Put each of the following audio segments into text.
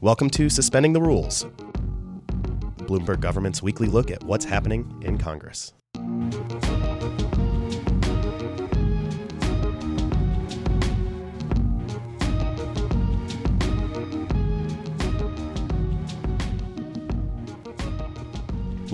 Welcome to Suspending the Rules, Bloomberg government's weekly look at what's happening in Congress.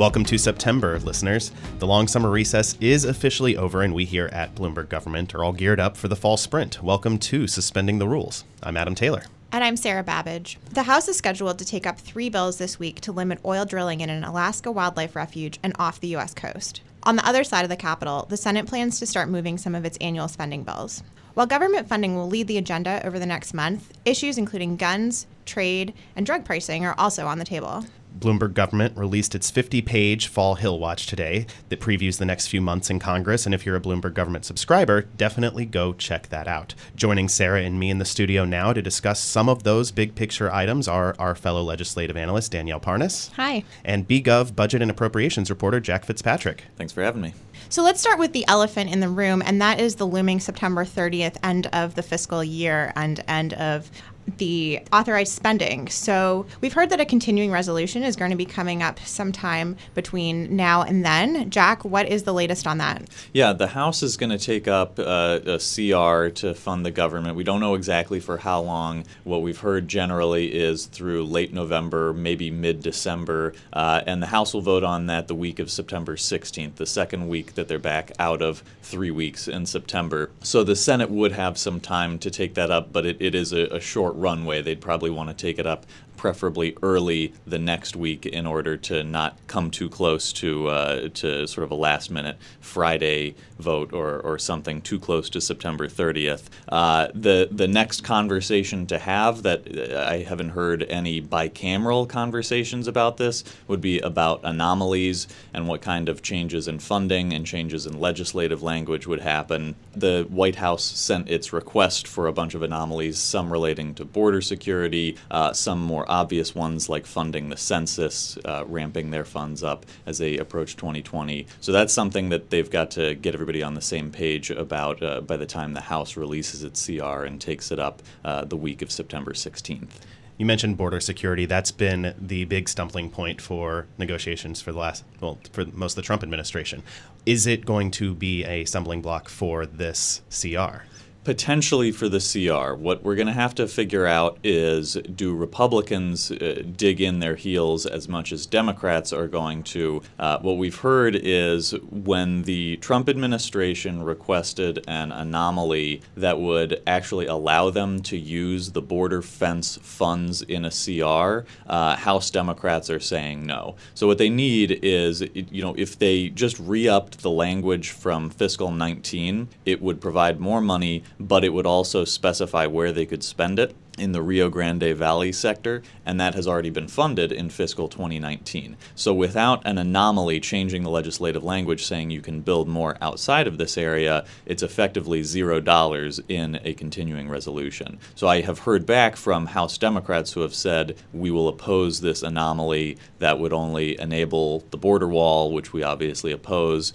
Welcome to September, listeners. The long summer recess is officially over, and we here at Bloomberg Government are all geared up for the fall sprint. Welcome to Suspending the Rules. I'm Adam Taylor. And I'm Sarah Babbage. The House is scheduled to take up three bills this week to limit oil drilling in an Alaska wildlife refuge and off the U.S. coast. On the other side of the Capitol, the Senate plans to start moving some of its annual spending bills. While government funding will lead the agenda over the next month, issues including guns, trade, and drug pricing are also on the table. Bloomberg government released its 50 page Fall Hill Watch today that previews the next few months in Congress. And if you're a Bloomberg government subscriber, definitely go check that out. Joining Sarah and me in the studio now to discuss some of those big picture items are our fellow legislative analyst, Danielle Parnas. Hi. And BGov budget and appropriations reporter, Jack Fitzpatrick. Thanks for having me. So let's start with the elephant in the room, and that is the looming September 30th end of the fiscal year and end of the authorized spending. So we've heard that a continuing resolution is going to be coming up sometime between now and then. Jack, what is the latest on that? Yeah, the House is going to take up uh, a CR to fund the government. We don't know exactly for how long. What we've heard generally is through late November, maybe mid December, uh, and the House will vote on that the week of September 16th, the second week that they're back out of three weeks in September. So the Senate would have some time to take that up, but it, it is a, a short runway. They'd probably want to take it up preferably early the next week in order to not come too close to uh, to sort of a last minute Friday vote or, or something too close to September 30th. Uh, the the next conversation to have that uh, I haven't heard any bicameral conversations about this would be about anomalies and what kind of changes in funding and changes in legislative language would happen. The White House sent its request for a bunch of anomalies, some relating to border security, uh, some more obvious ones like funding the census, uh, ramping their funds up as they approach 2020. So that's something that they've got to get everybody on the same page about uh, by the time the House releases its CR and takes it up uh, the week of September 16th. You mentioned border security. That's been the big stumbling point for negotiations for the last, well, for most of the Trump administration. Is it going to be a stumbling block for this CR? Potentially for the CR. What we're going to have to figure out is do Republicans uh, dig in their heels as much as Democrats are going to? Uh, what we've heard is when the Trump administration requested an anomaly that would actually allow them to use the border fence funds in a CR, uh, House Democrats are saying no. So what they need is, you know, if they just re-upped the language from fiscal 19, it would provide more money but it would also specify where they could spend it in the Rio Grande Valley sector, and that has already been funded in fiscal 2019. So without an anomaly changing the legislative language saying you can build more outside of this area, it's effectively zero dollars in a continuing resolution. So I have heard back from House Democrats who have said we will oppose this anomaly that would only enable the border wall, which we obviously oppose.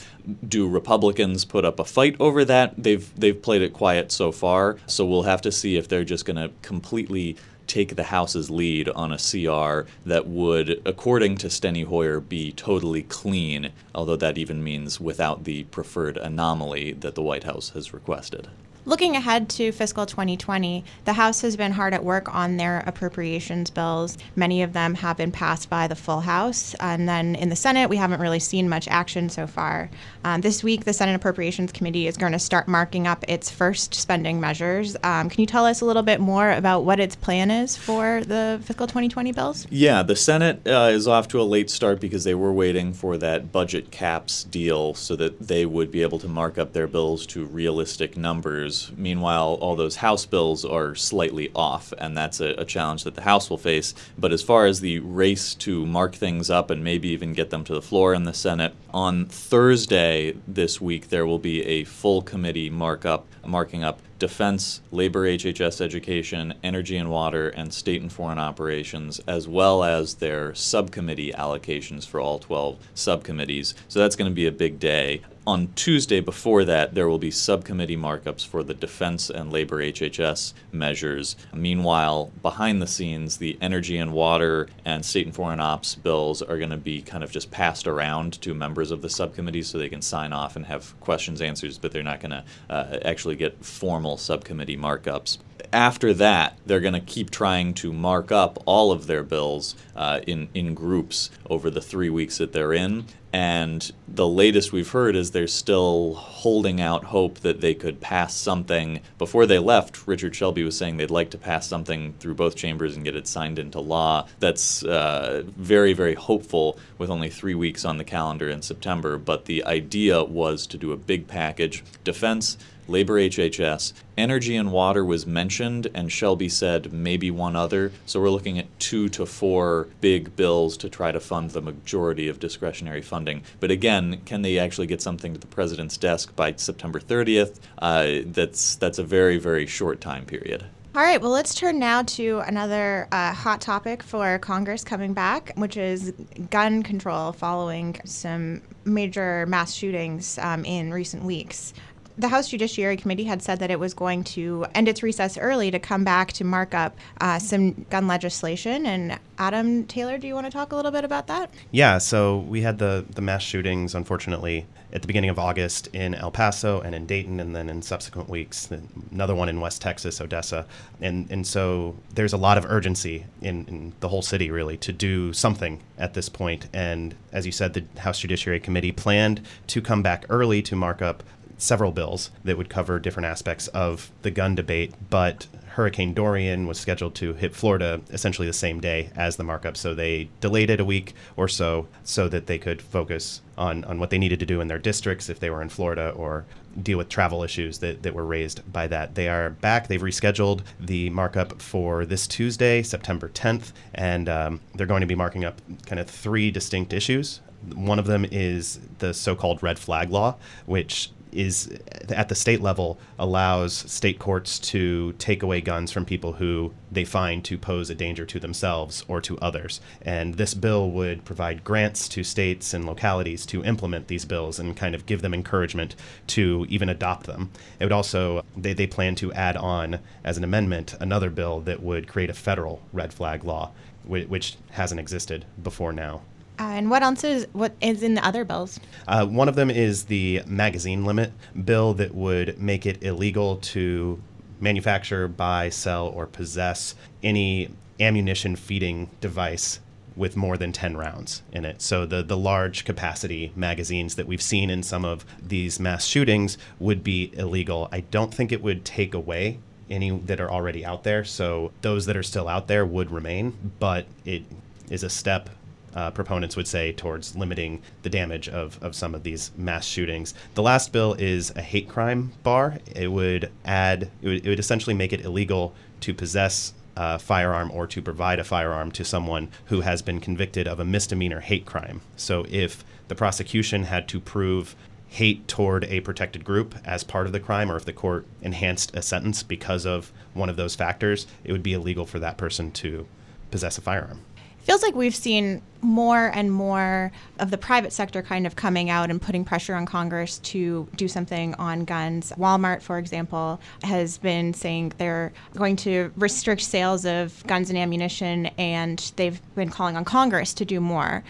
Do Republicans put up a fight over that? They've they've played it quiet so far, so we'll have to see if they're just going to completely take the House's lead on a CR that would, according to Steny Hoyer, be totally clean, although that even means without the preferred anomaly that the White House has requested. Looking ahead to fiscal 2020, the House has been hard at work on their appropriations bills. Many of them have been passed by the full House. And then in the Senate, we haven't really seen much action so far. Um, this week, the Senate Appropriations Committee is going to start marking up its first spending measures. Um, can you tell us a little bit more about what its plan is for the fiscal 2020 bills? Yeah, the Senate uh, is off to a late start because they were waiting for that budget caps deal so that they would be able to mark up their bills to realistic numbers Meanwhile, all those House bills are slightly off, and that's a, a, challenge that the House will face. But as far as the race to mark things up and maybe even get them to the floor in the Senate, on Thursday this week there will be a full committee markup marking up defense, labor HHS education, energy and water, and state and foreign operations, as well as their subcommittee allocations for all 12 subcommittees. So that's going to be a big day. On Tuesday before that, there will be subcommittee markups for the defense and labor HHS measures. Meanwhile, behind the scenes, the energy and water and state and foreign ops bills are going to be kind of just passed around to members of the subcommittee so they can sign off and have questions answers, but they're not going to uh, actually get formal subcommittee markups after that, they're going to keep trying to mark up all of their bills uh, in in groups over the three weeks that they're in. And the latest we've heard is they're still holding out hope that they could pass something. Before they left, Richard Shelby was saying they'd like to pass something through both chambers and get it signed into law. That's uh, very, very hopeful with only three weeks on the calendar in September. But the idea was to do a big package defense, labor HHS. Energy and water was mentioned, and Shelby said maybe one other. So we're looking at two to four big bills to try to fund the majority of discretionary funding. But again, can they actually get something to the president's desk by September 30th? Uh, that's that's a very very short time period. All right, well, let's turn now to another uh, hot topic for Congress coming back, which is gun control following some major mass shootings um, in recent weeks the House Judiciary Committee had said that it was going to end its recess early to come back to mark up uh, some gun legislation. And Adam Taylor, do you want to talk a little bit about that? Yeah, so we had the, the mass shootings, unfortunately, at the beginning of August in El Paso and in Dayton, and then in subsequent weeks, another one in West Texas, Odessa. And, and so there's a lot of urgency in, in the whole city, really, to do something at this point. And as you said, the House Judiciary Committee planned to come back early to mark up several bills that would cover different aspects of the gun debate, but Hurricane Dorian was scheduled to hit Florida essentially the same day as the markup, so they delayed it a week or so so that they could focus on, on what they needed to do in their districts if they were in Florida or deal with travel issues that, that were raised by that. They are back. They've rescheduled the markup for this Tuesday, September 10th, and um, they're going to be marking up kind of three distinct issues. One of them is the so called red flag law, which is at the state level allows state courts to take away guns from people who they find to pose a danger to themselves or to others. And this bill would provide grants to states and localities to implement these bills and kind of give them encouragement to even adopt them. It would also, they, they plan to add on as an amendment another bill that would create a federal red flag law, which hasn't existed before now. Uh, and what else is what is in the other bills? Uh, one of them is the magazine limit bill that would make it illegal to manufacture, buy, sell, or possess any ammunition feeding device with more than 10 rounds in it. So the, the large capacity magazines that we've seen in some of these mass shootings would be illegal. I don't think it would take away any that are already out there. So those that are still out there would remain, but it is a step uh, proponents would say towards limiting the damage of, of some of these mass shootings. The last bill is a hate crime bar. It would add, it would, it would essentially make it illegal to possess a firearm or to provide a firearm to someone who has been convicted of a misdemeanor hate crime. So if the prosecution had to prove hate toward a protected group as part of the crime, or if the court enhanced a sentence because of one of those factors, it would be illegal for that person to possess a firearm feels like we've seen more and more of the private sector kind of coming out and putting pressure on Congress to do something on guns. Walmart, for example, has been saying they're going to restrict sales of guns and ammunition, and they've been calling on Congress to do more.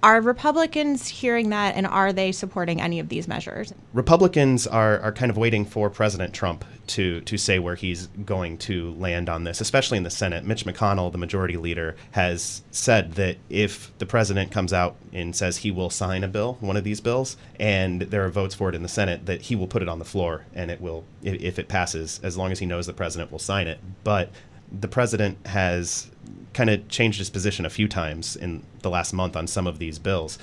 Are Republicans hearing that, and are they supporting any of these measures? Republicans are, are kind of waiting for President Trump to, to say where he's going to land on this, especially in the Senate. Mitch McConnell, the majority leader, has said that if the president comes out and says he will sign a bill, one of these bills, and there are votes for it in the Senate, that he will put it on the floor and it will, if it passes, as long as he knows the president will sign it. But the president has kind of changed his position a few times in the last month on some of these bills.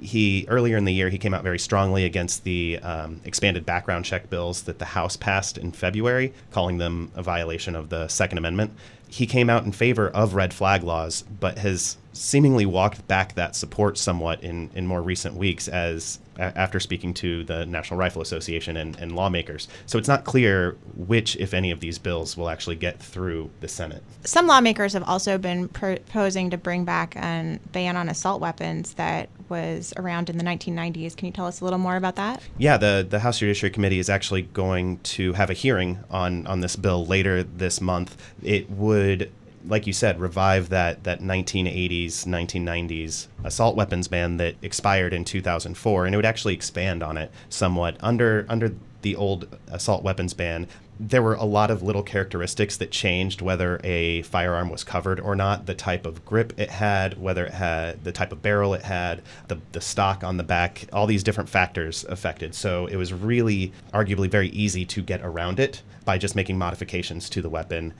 He earlier in the year he came out very strongly against the um, expanded background check bills that the House passed in February, calling them a violation of the Second Amendment. He came out in favor of red flag laws, but has seemingly walked back that support somewhat in, in more recent weeks as after speaking to the National Rifle Association and, and lawmakers. So it's not clear which, if any, of these bills will actually get through the Senate. Some lawmakers have also been proposing to bring back a ban on assault weapons that was around in the 1990s. Can you tell us a little more about that? Yeah, the, the House Judiciary Committee is actually going to have a hearing on, on this bill later this month. It would like you said, revive that that 1980s, 1990s assault weapons ban that expired in 2004, and it would actually expand on it somewhat. Under under the old assault weapons ban, there were a lot of little characteristics that changed whether a firearm was covered or not, the type of grip it had, whether it had the type of barrel it had, the, the stock on the back, all these different factors affected. So it was really arguably very easy to get around it by just making modifications to the weapon.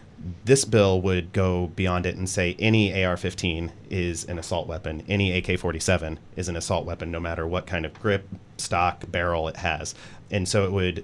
This bill would go beyond it and say any AR 15 is an assault weapon, any AK 47 is an assault weapon, no matter what kind of grip, stock, barrel it has. And so it would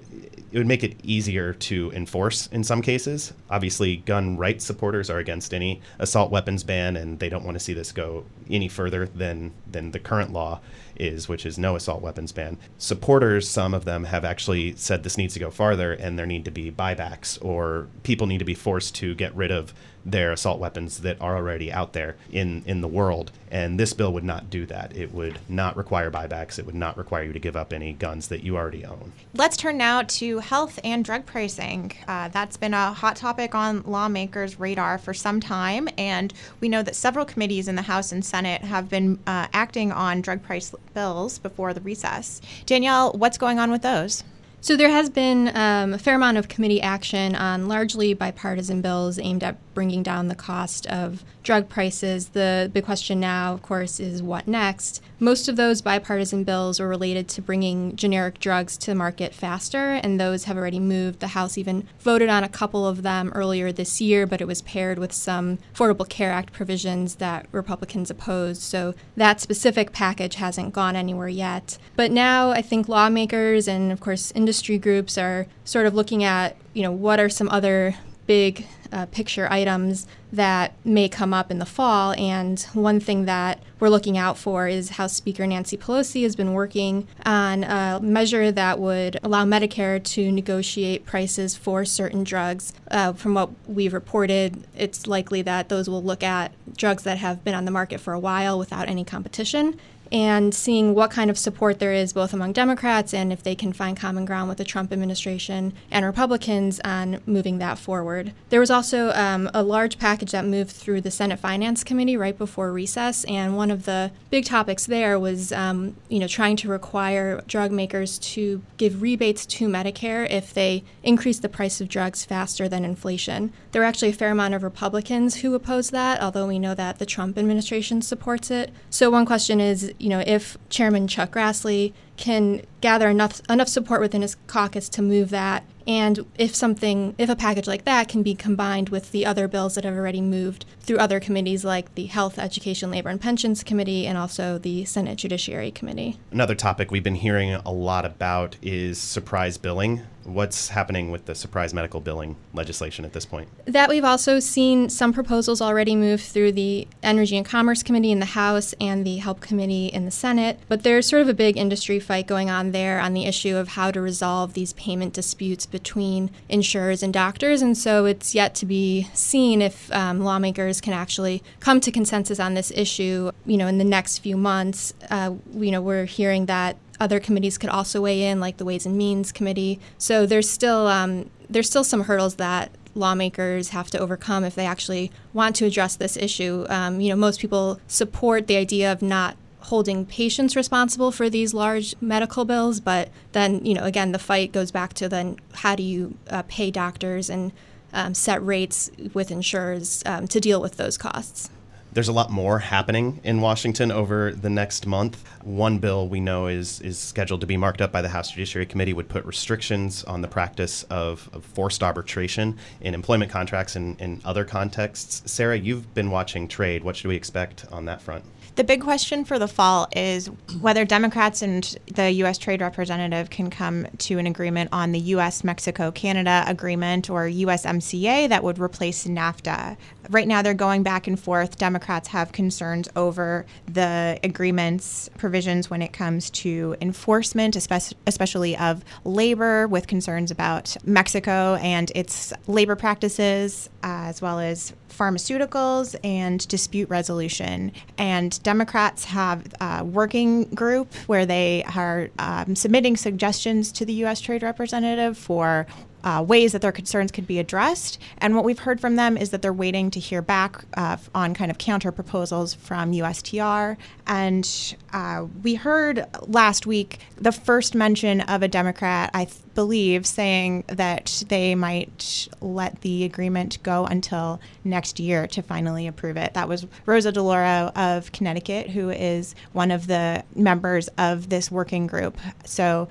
it would make it easier to enforce in some cases. Obviously, gun rights supporters are against any assault weapons ban, and they don't want to see this go any further than than the current law is, which is no assault weapons ban. Supporters, some of them have actually said this needs to go farther, and there need to be buybacks, or people need to be forced to get rid of their assault weapons that are already out there in, in the world. And this bill would not do that. It would not require buybacks. It would not require you to give up any guns that you already own. Let's turn now to health and drug pricing. Uh, that's been a hot topic on lawmakers' radar for some time. And we know that several committees in the House and Senate have been uh, acting on drug price bills before the recess. Danielle, what's going on with those? So there has been um, a fair amount of committee action on largely bipartisan bills aimed at bringing down the cost of drug prices. The big question now, of course, is what next? Most of those bipartisan bills are related to bringing generic drugs to the market faster, and those have already moved. The House even voted on a couple of them earlier this year, but it was paired with some Affordable Care Act provisions that Republicans opposed. So that specific package hasn't gone anywhere yet. But now I think lawmakers and, of course, industry groups are sort of looking at, you know, what are some other big uh, picture items that may come up in the fall. And one thing that we're looking out for is House Speaker Nancy Pelosi has been working on a measure that would allow Medicare to negotiate prices for certain drugs. Uh, from what we've reported, it's likely that those will look at drugs that have been on the market for a while without any competition and seeing what kind of support there is both among Democrats and if they can find common ground with the Trump administration and Republicans on moving that forward. There was also um, a large package that moved through the Senate Finance Committee right before recess, and one of the big topics there was, um, you know, trying to require drug makers to give rebates to Medicare if they increase the price of drugs faster than inflation. There were actually a fair amount of Republicans who opposed that, although we know that the Trump administration supports it. So one question is, you know, if Chairman Chuck Grassley can gather enough enough support within his caucus to move that, and if something, if a package like that can be combined with the other bills that have already moved through other committees like the Health, Education, Labor, and Pensions Committee and also the Senate Judiciary Committee. Another topic we've been hearing a lot about is surprise billing. What's happening with the surprise medical billing legislation at this point? That we've also seen some proposals already move through the Energy and Commerce Committee in the House and the Help Committee in the Senate. But there's sort of a big industry fight going on there on the issue of how to resolve these payment disputes between insurers and doctors. And so it's yet to be seen if um, lawmakers can actually come to consensus on this issue, you know, in the next few months. Uh, you know, we're hearing that other committees could also weigh in, like the Ways and Means Committee. So there's still um, there's still some hurdles that lawmakers have to overcome if they actually want to address this issue. Um, you know, most people support the idea of not holding patients responsible for these large medical bills, but then you know, again, the fight goes back to then how do you uh, pay doctors and um, set rates with insurers um, to deal with those costs. There's a lot more happening in Washington over the next month. One bill we know is is scheduled to be marked up by the House Judiciary Committee would put restrictions on the practice of, of forced arbitration in employment contracts and in other contexts. Sarah, you've been watching trade. What should we expect on that front? The big question for the fall is whether Democrats and the U.S. Trade Representative can come to an agreement on the U.S. Mexico Canada agreement or USMCA that would replace NAFTA. Right now they're going back and forth. Democrats have concerns over the agreement's provisions when it comes to enforcement, especially of labor, with concerns about Mexico and its labor practices, as well as pharmaceuticals and dispute resolution. And Democrats have a working group where they are um, submitting suggestions to the U.S. Trade Representative for uh, ways that their concerns could be addressed. And what we've heard from them is that they're waiting to hear back uh, on kind of counter proposals from USTR. And uh, we heard last week the first mention of a Democrat, I th- believe, saying that they might let the agreement go until next year to finally approve it. That was Rosa DeLauro of Connecticut, who is one of the members of this working group. So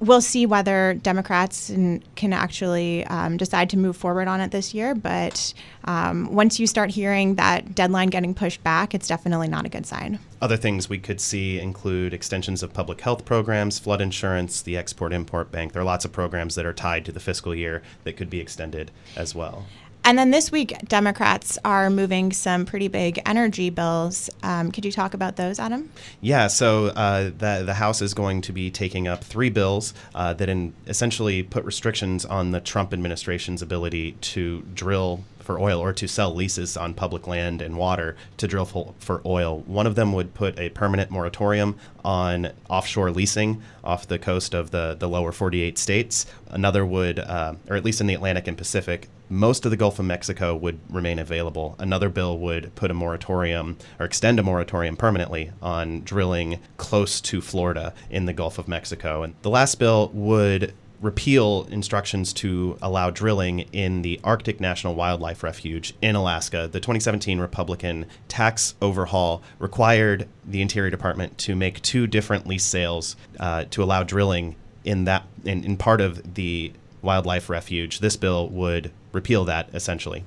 we'll see whether Democrats can actually um, decide to move forward on it this year. But um, once you start hearing that deadline getting pushed back, it's definitely not a good sign. Other things we could see include extensions of public health programs, flood insurance, the Export Import Bank. There are lots of programs that are tied to the fiscal year that could be extended as well. And then this week, Democrats are moving some pretty big energy bills. Um, could you talk about those, Adam? Yeah, so uh, the, the House is going to be taking up three bills uh, that in, essentially put restrictions on the Trump administration's ability to drill for oil or to sell leases on public land and water to drill for oil. One of them would put a permanent moratorium on offshore leasing off the coast of the, the lower 48 states. Another would, uh, or at least in the Atlantic and Pacific, most of the Gulf of Mexico would remain available. Another bill would put a moratorium or extend a moratorium permanently on drilling close to Florida in the Gulf of Mexico. And the last bill would repeal instructions to allow drilling in the Arctic National Wildlife Refuge in Alaska. The 2017 Republican tax overhaul required the Interior Department to make two different lease sales uh, to allow drilling in that in, in part of the wildlife refuge. This bill would repeal that essentially.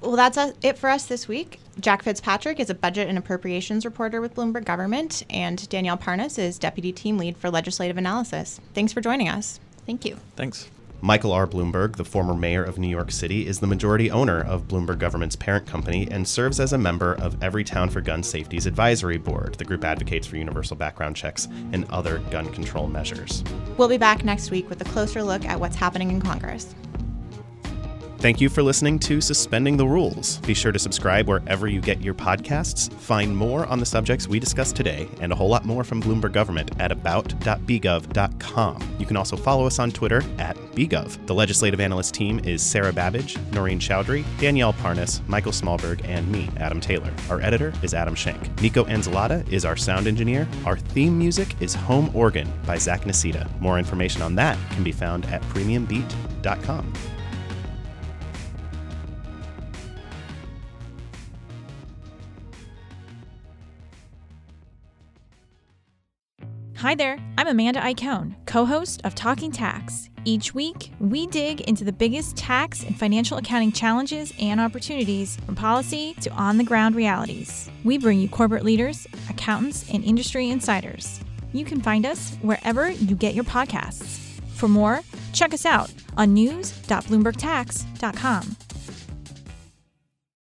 Well, that's it for us this week. Jack Fitzpatrick is a budget and appropriations reporter with Bloomberg Government, and Danielle Parnas is deputy team lead for legislative analysis. Thanks for joining us. Thank you. Thanks. Michael R. Bloomberg, the former mayor of New York City, is the majority owner of Bloomberg Government's parent company and serves as a member of Everytown for Gun Safety's advisory board. The group advocates for universal background checks and other gun control measures. We'll be back next week with a closer look at what's happening in Congress. Thank you for listening to Suspending the Rules. Be sure to subscribe wherever you get your podcasts. Find more on the subjects we discussed today and a whole lot more from Bloomberg Government at about.bgov.com. You can also follow us on Twitter at bgov. The legislative analyst team is Sarah Babbage, Noreen Chowdhury, Danielle Parnas, Michael Smallberg, and me, Adam Taylor. Our editor is Adam Schenk. Nico Anzalata is our sound engineer. Our theme music is Home Organ by Zach Nasita. More information on that can be found at premiumbeat.com. Hi there, I'm Amanda Iacone, co host of Talking Tax. Each week, we dig into the biggest tax and financial accounting challenges and opportunities from policy to on the ground realities. We bring you corporate leaders, accountants, and industry insiders. You can find us wherever you get your podcasts. For more, check us out on news.bloombergtax.com.